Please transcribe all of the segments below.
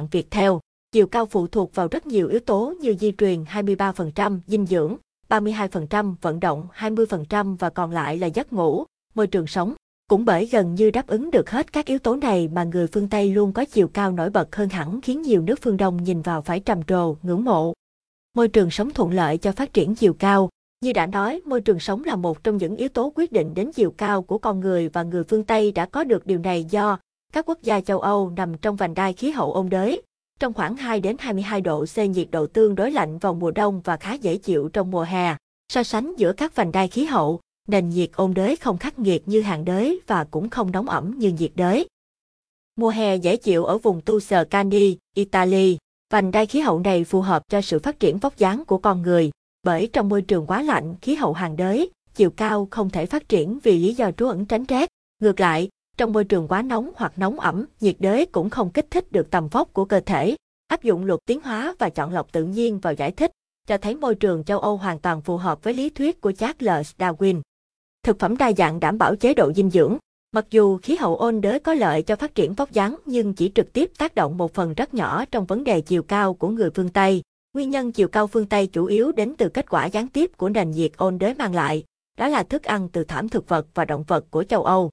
hạn Việt theo. Chiều cao phụ thuộc vào rất nhiều yếu tố như di truyền 23%, dinh dưỡng 32%, vận động 20% và còn lại là giấc ngủ, môi trường sống. Cũng bởi gần như đáp ứng được hết các yếu tố này mà người phương Tây luôn có chiều cao nổi bật hơn hẳn khiến nhiều nước phương Đông nhìn vào phải trầm trồ, ngưỡng mộ. Môi trường sống thuận lợi cho phát triển chiều cao. Như đã nói, môi trường sống là một trong những yếu tố quyết định đến chiều cao của con người và người phương Tây đã có được điều này do các quốc gia châu Âu nằm trong vành đai khí hậu ôn đới, trong khoảng 2 đến 22 độ C nhiệt độ tương đối lạnh vào mùa đông và khá dễ chịu trong mùa hè. So sánh giữa các vành đai khí hậu, nền nhiệt ôn đới không khắc nghiệt như hàng đới và cũng không nóng ẩm như nhiệt đới. Mùa hè dễ chịu ở vùng Tuscany, Italy. Vành đai khí hậu này phù hợp cho sự phát triển vóc dáng của con người, bởi trong môi trường quá lạnh, khí hậu hàng đới, chiều cao không thể phát triển vì lý do trú ẩn tránh rét. Ngược lại, trong môi trường quá nóng hoặc nóng ẩm, nhiệt đới cũng không kích thích được tầm vóc của cơ thể. Áp dụng luật tiến hóa và chọn lọc tự nhiên vào giải thích, cho thấy môi trường châu Âu hoàn toàn phù hợp với lý thuyết của Charles Darwin. Thực phẩm đa dạng đảm bảo chế độ dinh dưỡng. Mặc dù khí hậu ôn đới có lợi cho phát triển vóc dáng nhưng chỉ trực tiếp tác động một phần rất nhỏ trong vấn đề chiều cao của người phương Tây. Nguyên nhân chiều cao phương Tây chủ yếu đến từ kết quả gián tiếp của nền nhiệt ôn đới mang lại, đó là thức ăn từ thảm thực vật và động vật của châu Âu.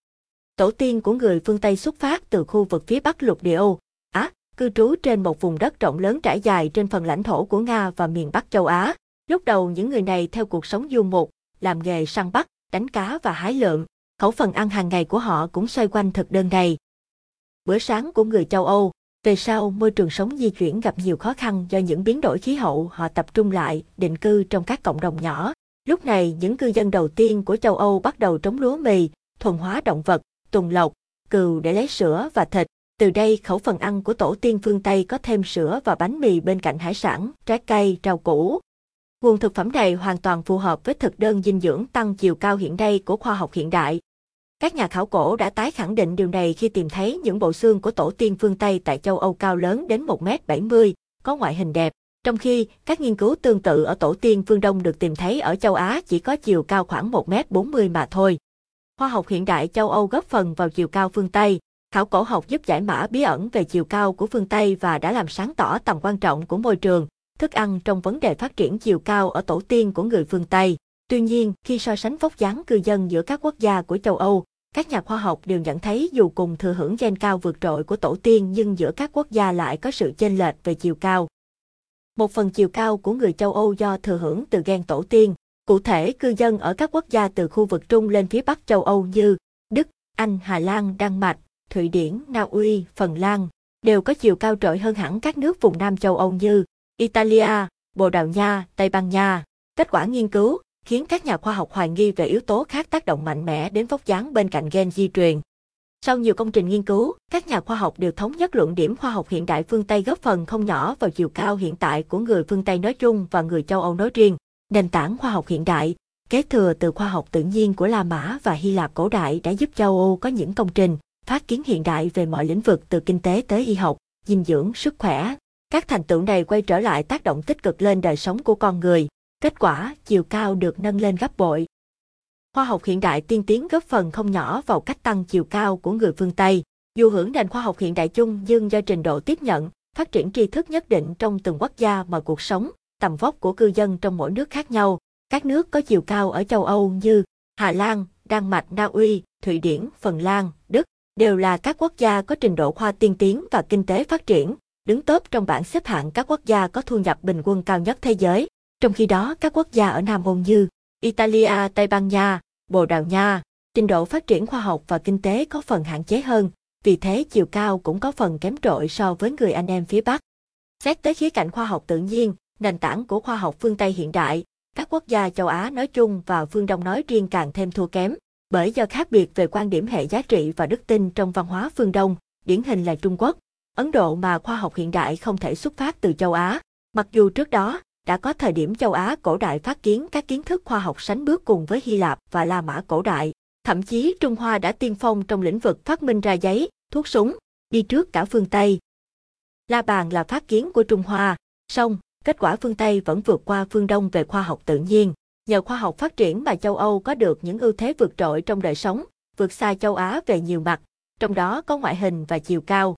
Tổ tiên của người phương Tây xuất phát từ khu vực phía Bắc lục địa Âu, Á, cư trú trên một vùng đất rộng lớn trải dài trên phần lãnh thổ của Nga và miền Bắc châu Á. Lúc đầu những người này theo cuộc sống du mục, làm nghề săn bắt, đánh cá và hái lượm. Khẩu phần ăn hàng ngày của họ cũng xoay quanh thực đơn này. Bữa sáng của người châu Âu, về sau môi trường sống di chuyển gặp nhiều khó khăn do những biến đổi khí hậu họ tập trung lại, định cư trong các cộng đồng nhỏ. Lúc này những cư dân đầu tiên của châu Âu bắt đầu trống lúa mì, thuần hóa động vật, tùng lộc, cừu để lấy sữa và thịt. Từ đây khẩu phần ăn của tổ tiên phương Tây có thêm sữa và bánh mì bên cạnh hải sản, trái cây, rau củ. Nguồn thực phẩm này hoàn toàn phù hợp với thực đơn dinh dưỡng tăng chiều cao hiện nay của khoa học hiện đại. Các nhà khảo cổ đã tái khẳng định điều này khi tìm thấy những bộ xương của tổ tiên phương Tây tại châu Âu cao lớn đến 1m70, có ngoại hình đẹp, trong khi các nghiên cứu tương tự ở tổ tiên phương Đông được tìm thấy ở châu Á chỉ có chiều cao khoảng 1m40 mà thôi. Khoa học hiện đại châu Âu góp phần vào chiều cao phương Tây, khảo cổ học giúp giải mã bí ẩn về chiều cao của phương Tây và đã làm sáng tỏ tầm quan trọng của môi trường, thức ăn trong vấn đề phát triển chiều cao ở tổ tiên của người phương Tây. Tuy nhiên, khi so sánh vóc dáng cư dân giữa các quốc gia của châu Âu, các nhà khoa học đều nhận thấy dù cùng thừa hưởng gen cao vượt trội của tổ tiên nhưng giữa các quốc gia lại có sự chênh lệch về chiều cao. Một phần chiều cao của người châu Âu do thừa hưởng từ gen tổ tiên, cụ thể cư dân ở các quốc gia từ khu vực Trung lên phía Bắc châu Âu như Đức, Anh, Hà Lan, Đan Mạch, Thụy Điển, Na Uy, Phần Lan, đều có chiều cao trội hơn hẳn các nước vùng Nam châu Âu như Italia, Bồ Đào Nha, Tây Ban Nha. Kết quả nghiên cứu khiến các nhà khoa học hoài nghi về yếu tố khác tác động mạnh mẽ đến vóc dáng bên cạnh gen di truyền. Sau nhiều công trình nghiên cứu, các nhà khoa học đều thống nhất luận điểm khoa học hiện đại phương Tây góp phần không nhỏ vào chiều cao hiện tại của người phương Tây nói chung và người châu Âu nói riêng. Nền tảng khoa học hiện đại, kế thừa từ khoa học tự nhiên của La Mã và Hy Lạp cổ đại đã giúp châu Âu có những công trình, phát kiến hiện đại về mọi lĩnh vực từ kinh tế tới y học, dinh dưỡng, sức khỏe. Các thành tựu này quay trở lại tác động tích cực lên đời sống của con người. Kết quả, chiều cao được nâng lên gấp bội. Khoa học hiện đại tiên tiến góp phần không nhỏ vào cách tăng chiều cao của người phương Tây. Dù hưởng nền khoa học hiện đại chung nhưng do trình độ tiếp nhận, phát triển tri thức nhất định trong từng quốc gia mà cuộc sống, tầm vóc của cư dân trong mỗi nước khác nhau. Các nước có chiều cao ở châu Âu như Hà Lan, Đan Mạch, Na Uy, Thụy Điển, Phần Lan, Đức đều là các quốc gia có trình độ khoa tiên tiến và kinh tế phát triển, đứng top trong bảng xếp hạng các quốc gia có thu nhập bình quân cao nhất thế giới. Trong khi đó, các quốc gia ở Nam Âu như Italia, Tây Ban Nha, Bồ Đào Nha, trình độ phát triển khoa học và kinh tế có phần hạn chế hơn, vì thế chiều cao cũng có phần kém trội so với người anh em phía Bắc. Xét tới khía cạnh khoa học tự nhiên, nền tảng của khoa học phương Tây hiện đại, các quốc gia châu Á nói chung và phương Đông nói riêng càng thêm thua kém, bởi do khác biệt về quan điểm hệ giá trị và đức tin trong văn hóa phương Đông, điển hình là Trung Quốc, Ấn Độ mà khoa học hiện đại không thể xuất phát từ châu Á. Mặc dù trước đó, đã có thời điểm châu Á cổ đại phát kiến các kiến thức khoa học sánh bước cùng với Hy Lạp và La Mã cổ đại. Thậm chí Trung Hoa đã tiên phong trong lĩnh vực phát minh ra giấy, thuốc súng, đi trước cả phương Tây. La bàn là phát kiến của Trung Hoa, song kết quả phương Tây vẫn vượt qua phương Đông về khoa học tự nhiên. Nhờ khoa học phát triển mà châu Âu có được những ưu thế vượt trội trong đời sống, vượt xa châu Á về nhiều mặt, trong đó có ngoại hình và chiều cao.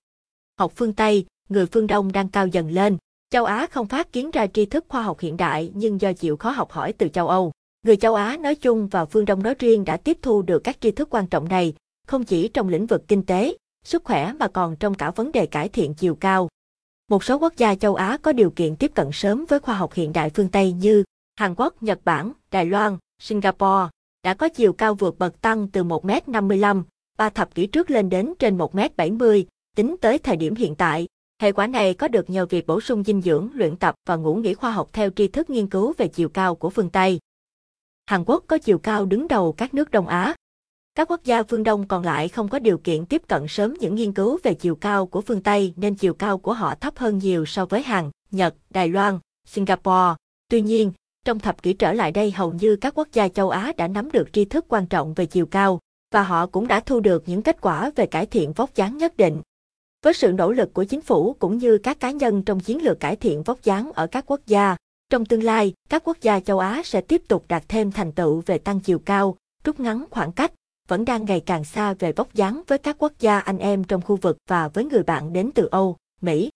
Học phương Tây, người phương Đông đang cao dần lên. Châu Á không phát kiến ra tri thức khoa học hiện đại nhưng do chịu khó học hỏi từ châu Âu. Người châu Á nói chung và phương Đông nói riêng đã tiếp thu được các tri thức quan trọng này, không chỉ trong lĩnh vực kinh tế, sức khỏe mà còn trong cả vấn đề cải thiện chiều cao. Một số quốc gia châu Á có điều kiện tiếp cận sớm với khoa học hiện đại phương Tây như Hàn Quốc, Nhật Bản, Đài Loan, Singapore, đã có chiều cao vượt bậc tăng từ 1m55, ba thập kỷ trước lên đến trên 1m70, tính tới thời điểm hiện tại. Hệ quả này có được nhờ việc bổ sung dinh dưỡng, luyện tập và ngủ nghỉ khoa học theo tri thức nghiên cứu về chiều cao của phương Tây. Hàn Quốc có chiều cao đứng đầu các nước Đông Á. Các quốc gia phương Đông còn lại không có điều kiện tiếp cận sớm những nghiên cứu về chiều cao của phương Tây nên chiều cao của họ thấp hơn nhiều so với Hàn, Nhật, Đài Loan, Singapore. Tuy nhiên, trong thập kỷ trở lại đây hầu như các quốc gia châu Á đã nắm được tri thức quan trọng về chiều cao, và họ cũng đã thu được những kết quả về cải thiện vóc dáng nhất định. Với sự nỗ lực của chính phủ cũng như các cá nhân trong chiến lược cải thiện vóc dáng ở các quốc gia, trong tương lai, các quốc gia châu Á sẽ tiếp tục đạt thêm thành tựu về tăng chiều cao, rút ngắn khoảng cách, vẫn đang ngày càng xa về vóc dáng với các quốc gia anh em trong khu vực và với người bạn đến từ Âu, Mỹ.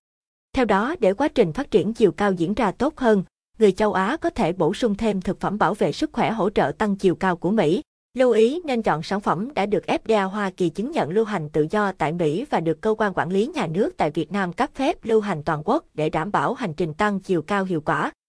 Theo đó, để quá trình phát triển chiều cao diễn ra tốt hơn, người châu Á có thể bổ sung thêm thực phẩm bảo vệ sức khỏe hỗ trợ tăng chiều cao của Mỹ. Lưu ý nên chọn sản phẩm đã được FDA Hoa Kỳ chứng nhận lưu hành tự do tại Mỹ và được cơ quan quản lý nhà nước tại Việt Nam cấp phép lưu hành toàn quốc để đảm bảo hành trình tăng chiều cao hiệu quả.